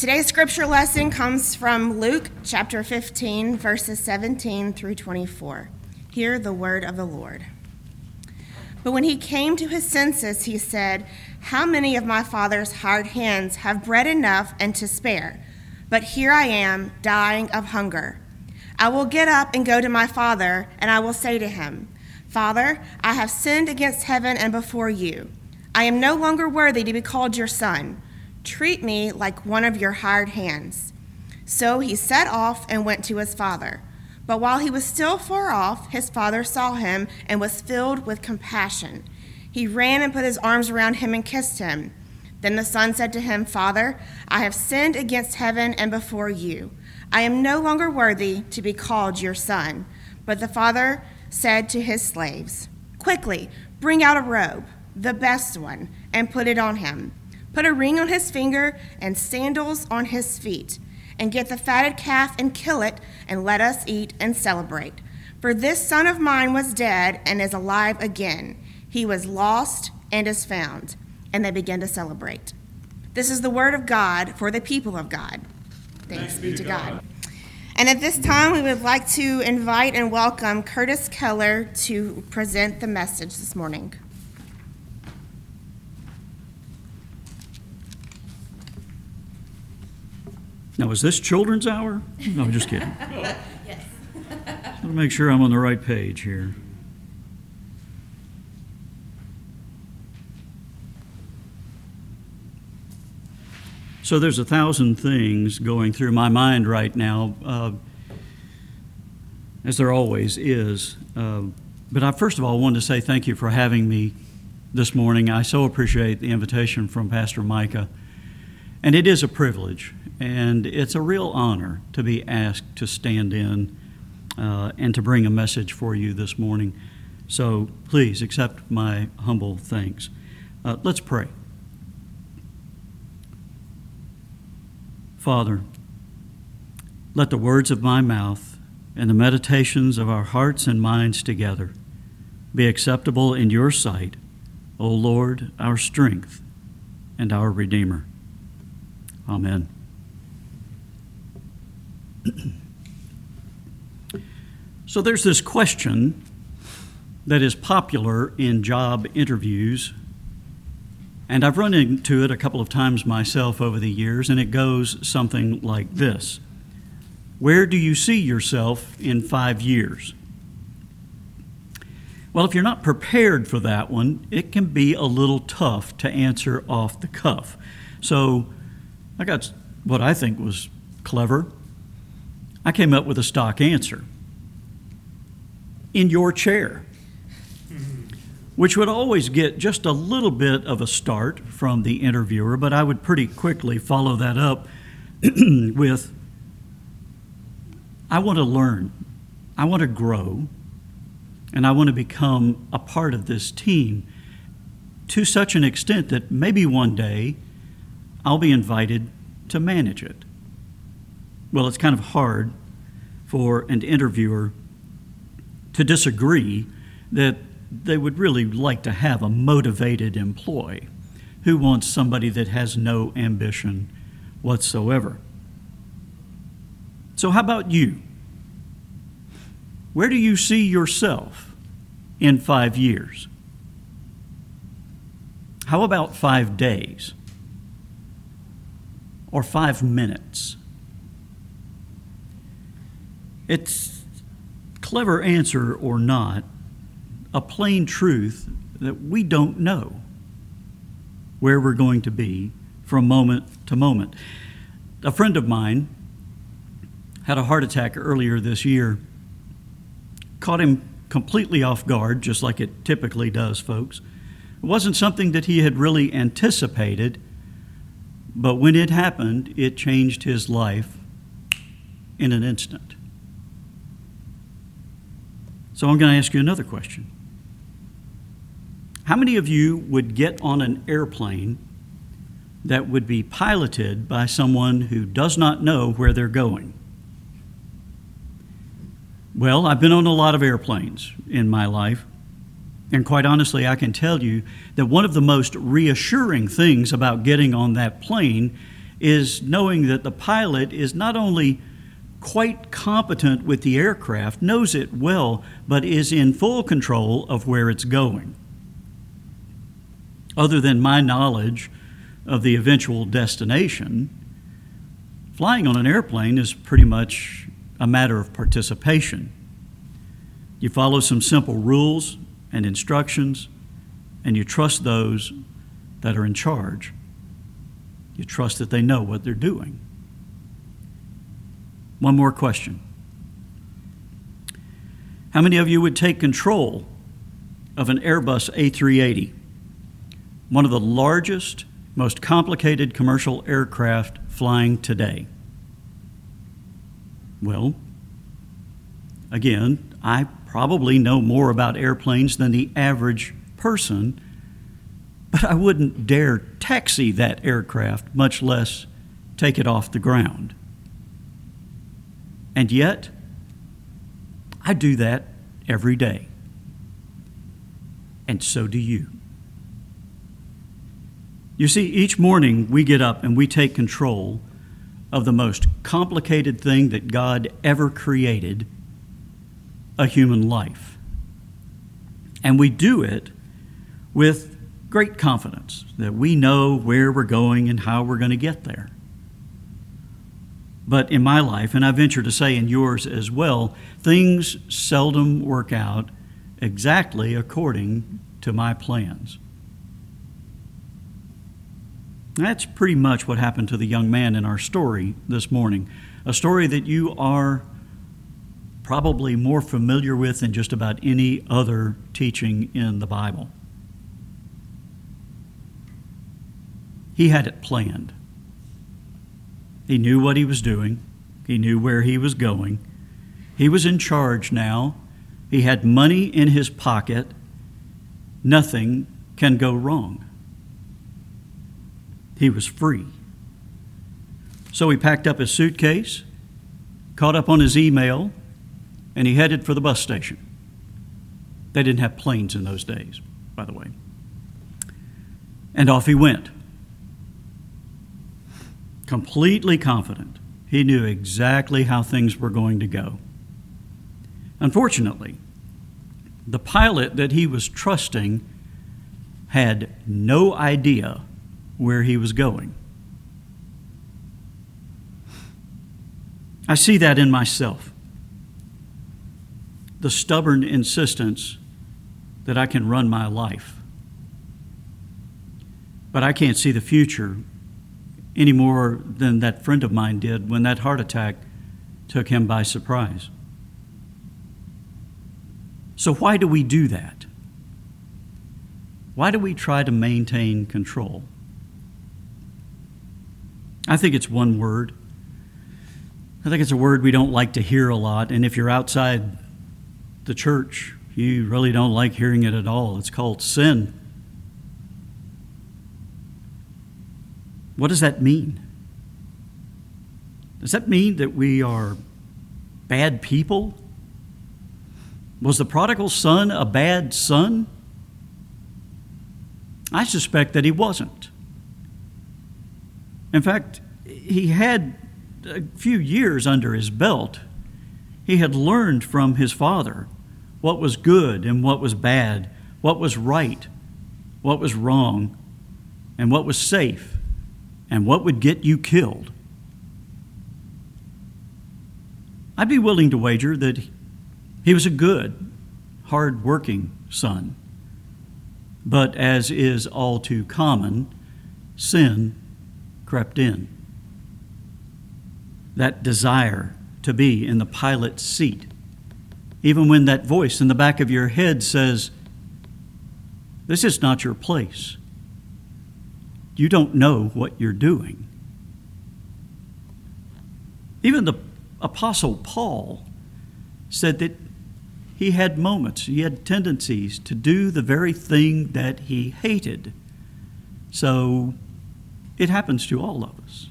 Today's scripture lesson comes from Luke chapter 15, verses 17 through 24. Hear the word of the Lord. But when he came to his senses, he said, How many of my father's hired hands have bread enough and to spare? But here I am, dying of hunger. I will get up and go to my father, and I will say to him, Father, I have sinned against heaven and before you. I am no longer worthy to be called your son. Treat me like one of your hired hands. So he set off and went to his father. But while he was still far off, his father saw him and was filled with compassion. He ran and put his arms around him and kissed him. Then the son said to him, Father, I have sinned against heaven and before you. I am no longer worthy to be called your son. But the father said to his slaves, Quickly, bring out a robe, the best one, and put it on him. Put a ring on his finger and sandals on his feet and get the fatted calf and kill it, and let us eat and celebrate. For this son of mine was dead and is alive again. He was lost and is found. And they began to celebrate. This is the word of God for the people of God. Thanks, Thanks be to God. God. And at this time, we would like to invite and welcome Curtis Keller to present the message this morning. Now, is this children's hour? No, I'm just kidding. yes. Just want to make sure I'm on the right page here. So there's a thousand things going through my mind right now, uh, as there always is. Uh, but I first of all wanted to say thank you for having me this morning. I so appreciate the invitation from Pastor Micah. And it is a privilege. And it's a real honor to be asked to stand in uh, and to bring a message for you this morning. So please accept my humble thanks. Uh, let's pray. Father, let the words of my mouth and the meditations of our hearts and minds together be acceptable in your sight, O Lord, our strength and our Redeemer. Amen. So there's this question that is popular in job interviews, and I've run into it a couple of times myself over the years, and it goes something like this Where do you see yourself in five years? Well, if you're not prepared for that one, it can be a little tough to answer off the cuff. So I got what I think was clever I came up with a stock answer in your chair, which would always get just a little bit of a start from the interviewer, but I would pretty quickly follow that up with I want to learn, I want to grow, and I want to become a part of this team to such an extent that maybe one day I'll be invited to manage it well, it's kind of hard for an interviewer to disagree that they would really like to have a motivated employee who wants somebody that has no ambition whatsoever. So, how about you? Where do you see yourself in five years? How about five days? Or five minutes? It's clever answer or not, a plain truth that we don't know where we're going to be from moment to moment. A friend of mine had a heart attack earlier this year, caught him completely off guard, just like it typically does, folks. It wasn't something that he had really anticipated, but when it happened, it changed his life in an instant. So I'm going to ask you another question. How many of you would get on an airplane that would be piloted by someone who does not know where they're going? Well, I've been on a lot of airplanes in my life, and quite honestly, I can tell you that one of the most reassuring things about getting on that plane is knowing that the pilot is not only quite competent with the aircraft, knows it well, but is in full control of where it's going. Other than my knowledge of the eventual destination, flying on an airplane is pretty much a matter of participation. You follow some simple rules and instructions, and you trust those that are in charge. You trust that they know what they're doing. One more question. How many of you would take control of an Airbus A380, one of the largest, most complicated commercial aircraft flying today? Well, again, I probably know more about airplanes than the average person, but I wouldn't dare taxi that aircraft, much less take it off the ground. And yet, I do that every day. And so do you. You see, each morning we get up and we take control of the most complicated thing that God ever created a human life. And we do it with great confidence that we know where we're going and how we're going to get there. But in my life, and I venture to say in yours as well, things seldom work out exactly according to my plans. That's pretty much what happened to the young man in our story this morning. A story that you are probably more familiar with than just about any other teaching in the Bible. He had it planned. He knew what he was doing, he knew where he was going. He was in charge now. He had money in his pocket. Nothing can go wrong. He was free. So he packed up his suitcase, caught up on his email, and he headed for the bus station. They didn't have planes in those days, by the way. And off he went completely confident. He knew exactly how things were going to go. Unfortunately, the pilot that he was trusting had no idea where he was going. I see that in myself. The stubborn insistence that I can run my life. But I can't see the future any more than that friend of mine did when that heart attack took him by surprise. So, why do we do that? Why do we try to maintain control? I think it's one word. I think it's a word we don't like to hear a lot, and if you're outside the church, you really don't like hearing it at all. It's called sin. What does that mean? Does that mean that we are bad people? Was the prodigal son a bad son? I suspect that he wasn't. In fact, he had a few years under his belt. He had learned from his father what was good and what was bad, what was right, what was wrong, and what was safe and what would get you killed. I'd be willing to wager that he was a good, hard working son. But as is all too common, sin crept in. That desire to be in the pilot's seat, even when that voice in the back of your head says, This is not your place you don't know what you're doing. Even the Apostle Paul said that he had moments, he had tendencies to do the very thing that he hated. So it happens to all of us.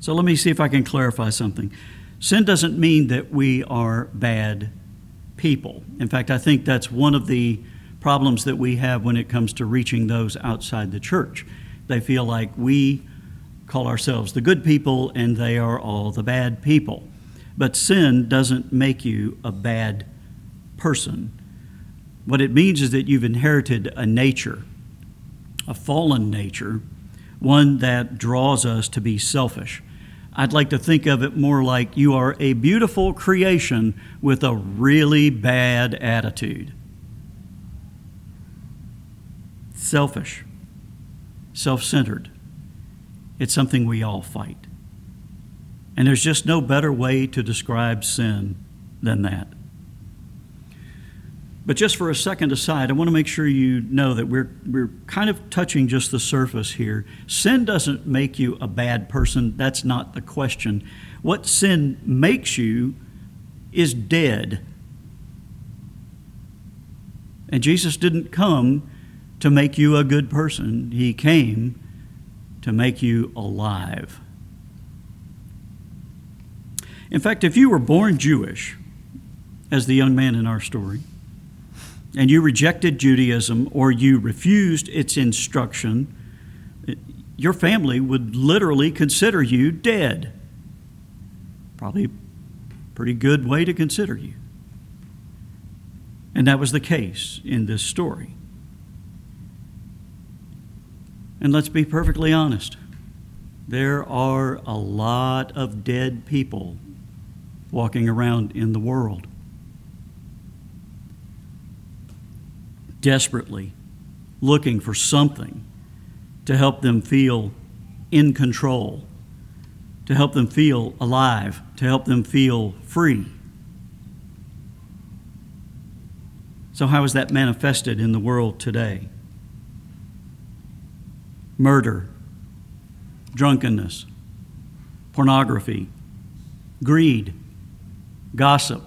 So let me see if I can clarify something. Sin doesn't mean that we are bad people. In fact, I think that's one of the problems that we have when it comes to reaching those outside the church. They feel like we call ourselves the good people and they are all the bad people. But sin doesn't make you a bad person. What it means is that you've inherited a nature, a fallen nature, one that draws us to be selfish. I'd like to think of it more like you are a beautiful creation with a really bad attitude. Selfish, self centered. It's something we all fight. And there's just no better way to describe sin than that. But just for a second aside, I want to make sure you know that we're, we're kind of touching just the surface here. Sin doesn't make you a bad person. That's not the question. What sin makes you is dead. And Jesus didn't come to make you a good person, He came to make you alive. In fact, if you were born Jewish, as the young man in our story, and you rejected Judaism or you refused its instruction, your family would literally consider you dead. Probably a pretty good way to consider you. And that was the case in this story. And let's be perfectly honest there are a lot of dead people walking around in the world. Desperately looking for something to help them feel in control, to help them feel alive, to help them feel free. So, how is that manifested in the world today? Murder, drunkenness, pornography, greed, gossip,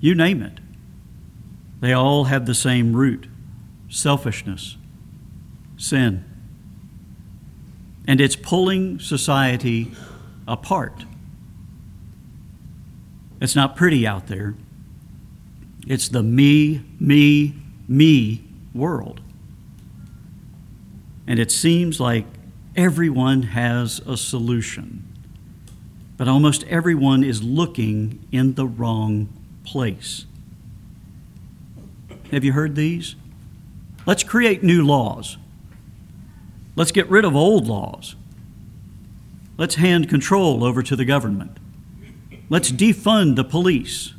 you name it. They all have the same root selfishness, sin. And it's pulling society apart. It's not pretty out there. It's the me, me, me world. And it seems like everyone has a solution but almost everyone is looking in the wrong place. Have you heard these? Let's create new laws. Let's get rid of old laws. Let's hand control over to the government. Let's defund the police.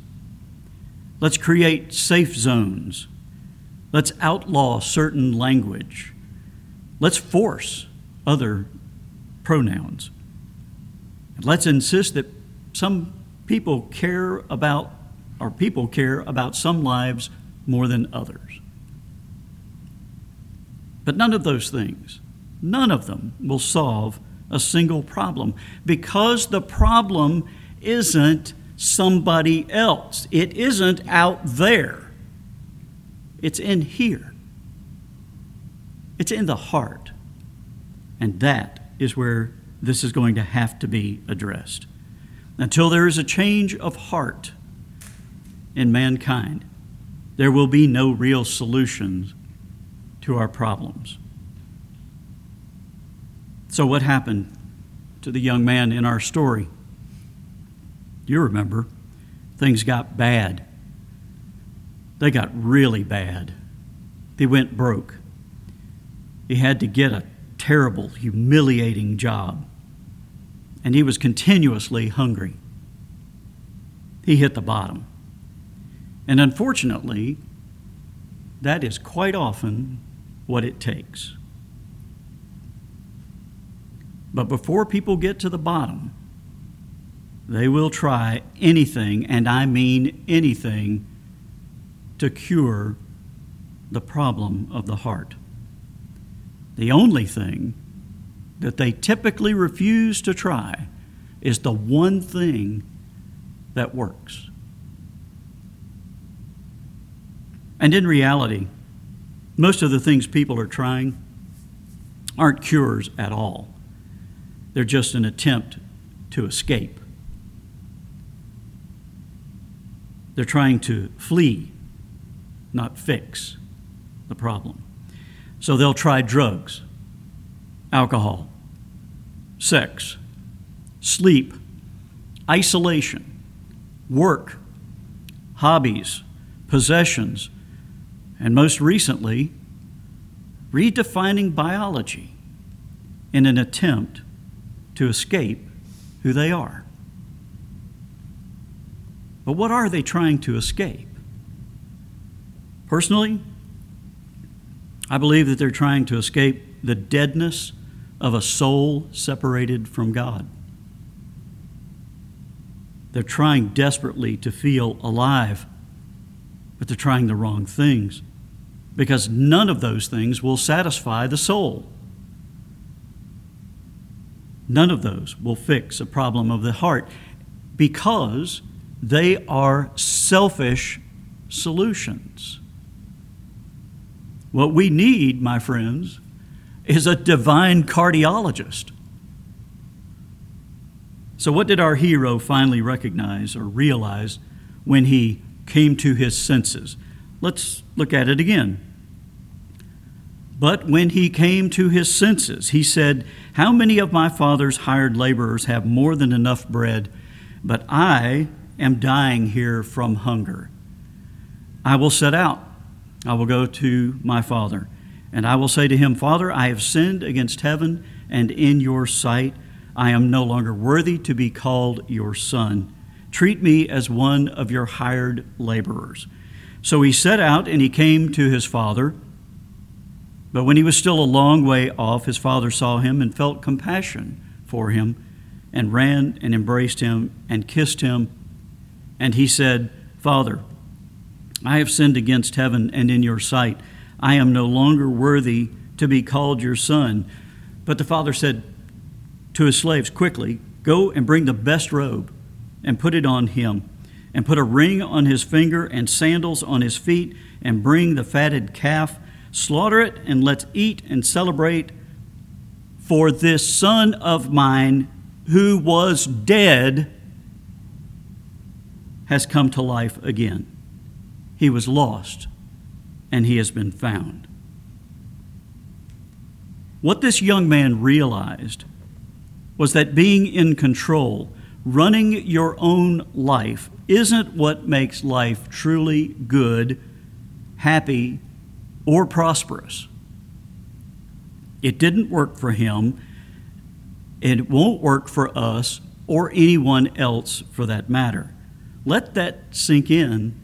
Let's create safe zones. Let's outlaw certain language. Let's force other pronouns. Let's insist that some people care about, or people care about some lives more than others. But none of those things, none of them will solve a single problem because the problem isn't somebody else. It isn't out there. It's in here. It's in the heart. And that is where this is going to have to be addressed. Until there is a change of heart in mankind, there will be no real solutions to our problems. So, what happened to the young man in our story? You remember, things got bad. They got really bad. They went broke. He had to get a terrible, humiliating job and he was continuously hungry. He hit the bottom. And unfortunately, that is quite often what it takes. But before people get to the bottom, they will try anything, and I mean anything, to cure the problem of the heart. The only thing that they typically refuse to try is the one thing that works. And in reality, most of the things people are trying aren't cures at all. They're just an attempt to escape. They're trying to flee, not fix the problem. So they'll try drugs alcohol, sex, sleep, isolation, work, hobbies, possessions, and most recently, redefining biology in an attempt to escape who they are. But what are they trying to escape? Personally, I believe that they're trying to escape the deadness of a soul separated from God. They're trying desperately to feel alive, but they're trying the wrong things because none of those things will satisfy the soul. None of those will fix a problem of the heart because they are selfish solutions. What we need, my friends, is a divine cardiologist. So, what did our hero finally recognize or realize when he came to his senses? Let's look at it again. But when he came to his senses, he said, How many of my father's hired laborers have more than enough bread, but I am dying here from hunger? I will set out. I will go to my father, and I will say to him, Father, I have sinned against heaven and in your sight. I am no longer worthy to be called your son. Treat me as one of your hired laborers. So he set out and he came to his father. But when he was still a long way off, his father saw him and felt compassion for him, and ran and embraced him and kissed him. And he said, Father, I have sinned against heaven and in your sight. I am no longer worthy to be called your son. But the father said to his slaves, Quickly, go and bring the best robe and put it on him, and put a ring on his finger and sandals on his feet, and bring the fatted calf Slaughter it and let's eat and celebrate. For this son of mine who was dead has come to life again. He was lost and he has been found. What this young man realized was that being in control, running your own life, isn't what makes life truly good, happy, or prosperous. It didn't work for him. It won't work for us or anyone else for that matter. Let that sink in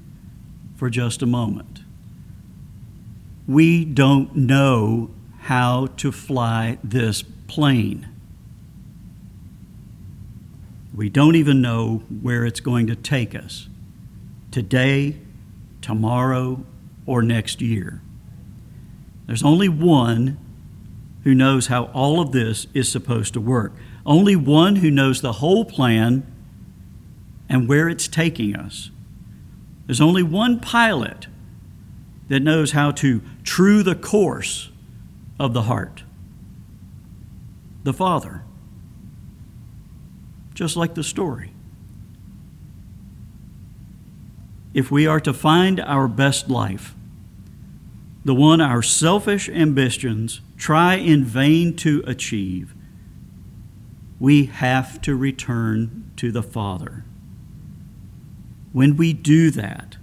for just a moment. We don't know how to fly this plane. We don't even know where it's going to take us today, tomorrow, or next year. There's only one who knows how all of this is supposed to work. Only one who knows the whole plan and where it's taking us. There's only one pilot that knows how to true the course of the heart the Father. Just like the story. If we are to find our best life, the one our selfish ambitions try in vain to achieve, we have to return to the Father. When we do that,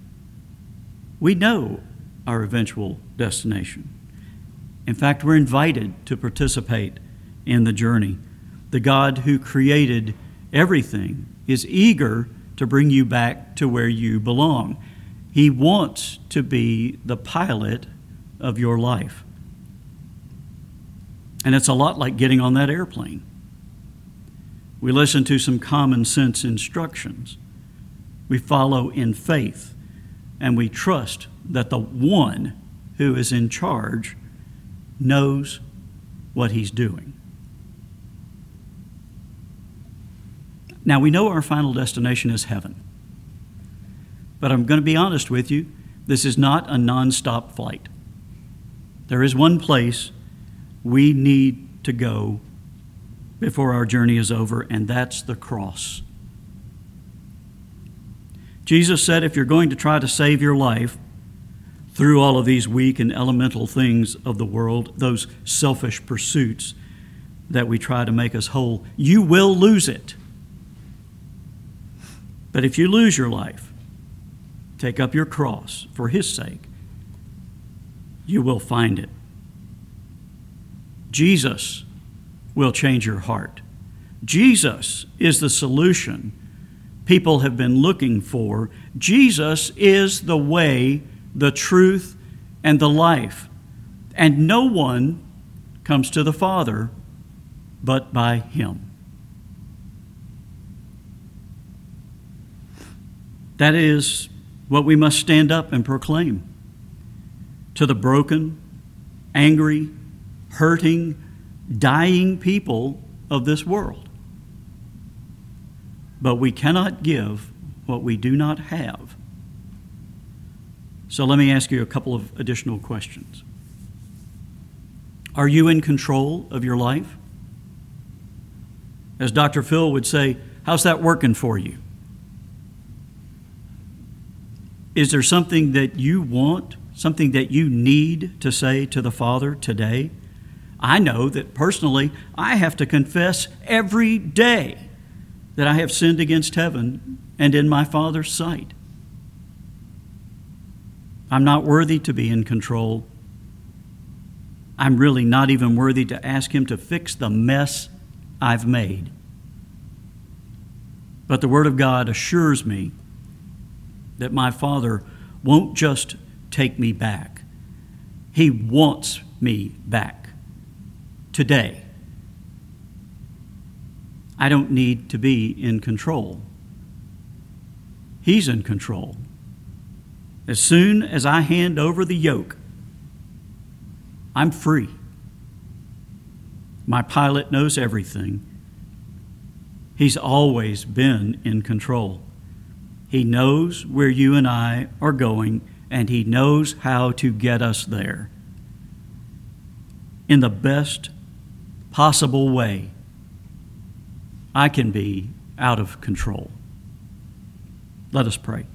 we know our eventual destination. In fact, we're invited to participate in the journey. The God who created everything is eager to bring you back to where you belong. He wants to be the pilot of your life. And it's a lot like getting on that airplane. We listen to some common sense instructions. We follow in faith, and we trust that the one who is in charge knows what he's doing. Now, we know our final destination is heaven. But I'm going to be honest with you, this is not a nonstop flight. There is one place we need to go before our journey is over, and that's the cross. Jesus said, if you're going to try to save your life through all of these weak and elemental things of the world, those selfish pursuits, that we try to make us whole. You will lose it. But if you lose your life, take up your cross for His sake, you will find it. Jesus will change your heart. Jesus is the solution people have been looking for. Jesus is the way, the truth, and the life. And no one comes to the Father but by Him. That is what we must stand up and proclaim to the broken, angry, hurting, dying people of this world. But we cannot give what we do not have. So let me ask you a couple of additional questions. Are you in control of your life? As Dr. Phil would say, how's that working for you? Is there something that you want, something that you need to say to the Father today? I know that personally, I have to confess every day that I have sinned against heaven and in my Father's sight. I'm not worthy to be in control. I'm really not even worthy to ask Him to fix the mess I've made. But the Word of God assures me that my Father won't just take me back, He wants me back today. I don't need to be in control. He's in control. As soon as I hand over the yoke, I'm free. My pilot knows everything. He's always been in control. He knows where you and I are going, and He knows how to get us there in the best possible way I can be out of control. Let us pray.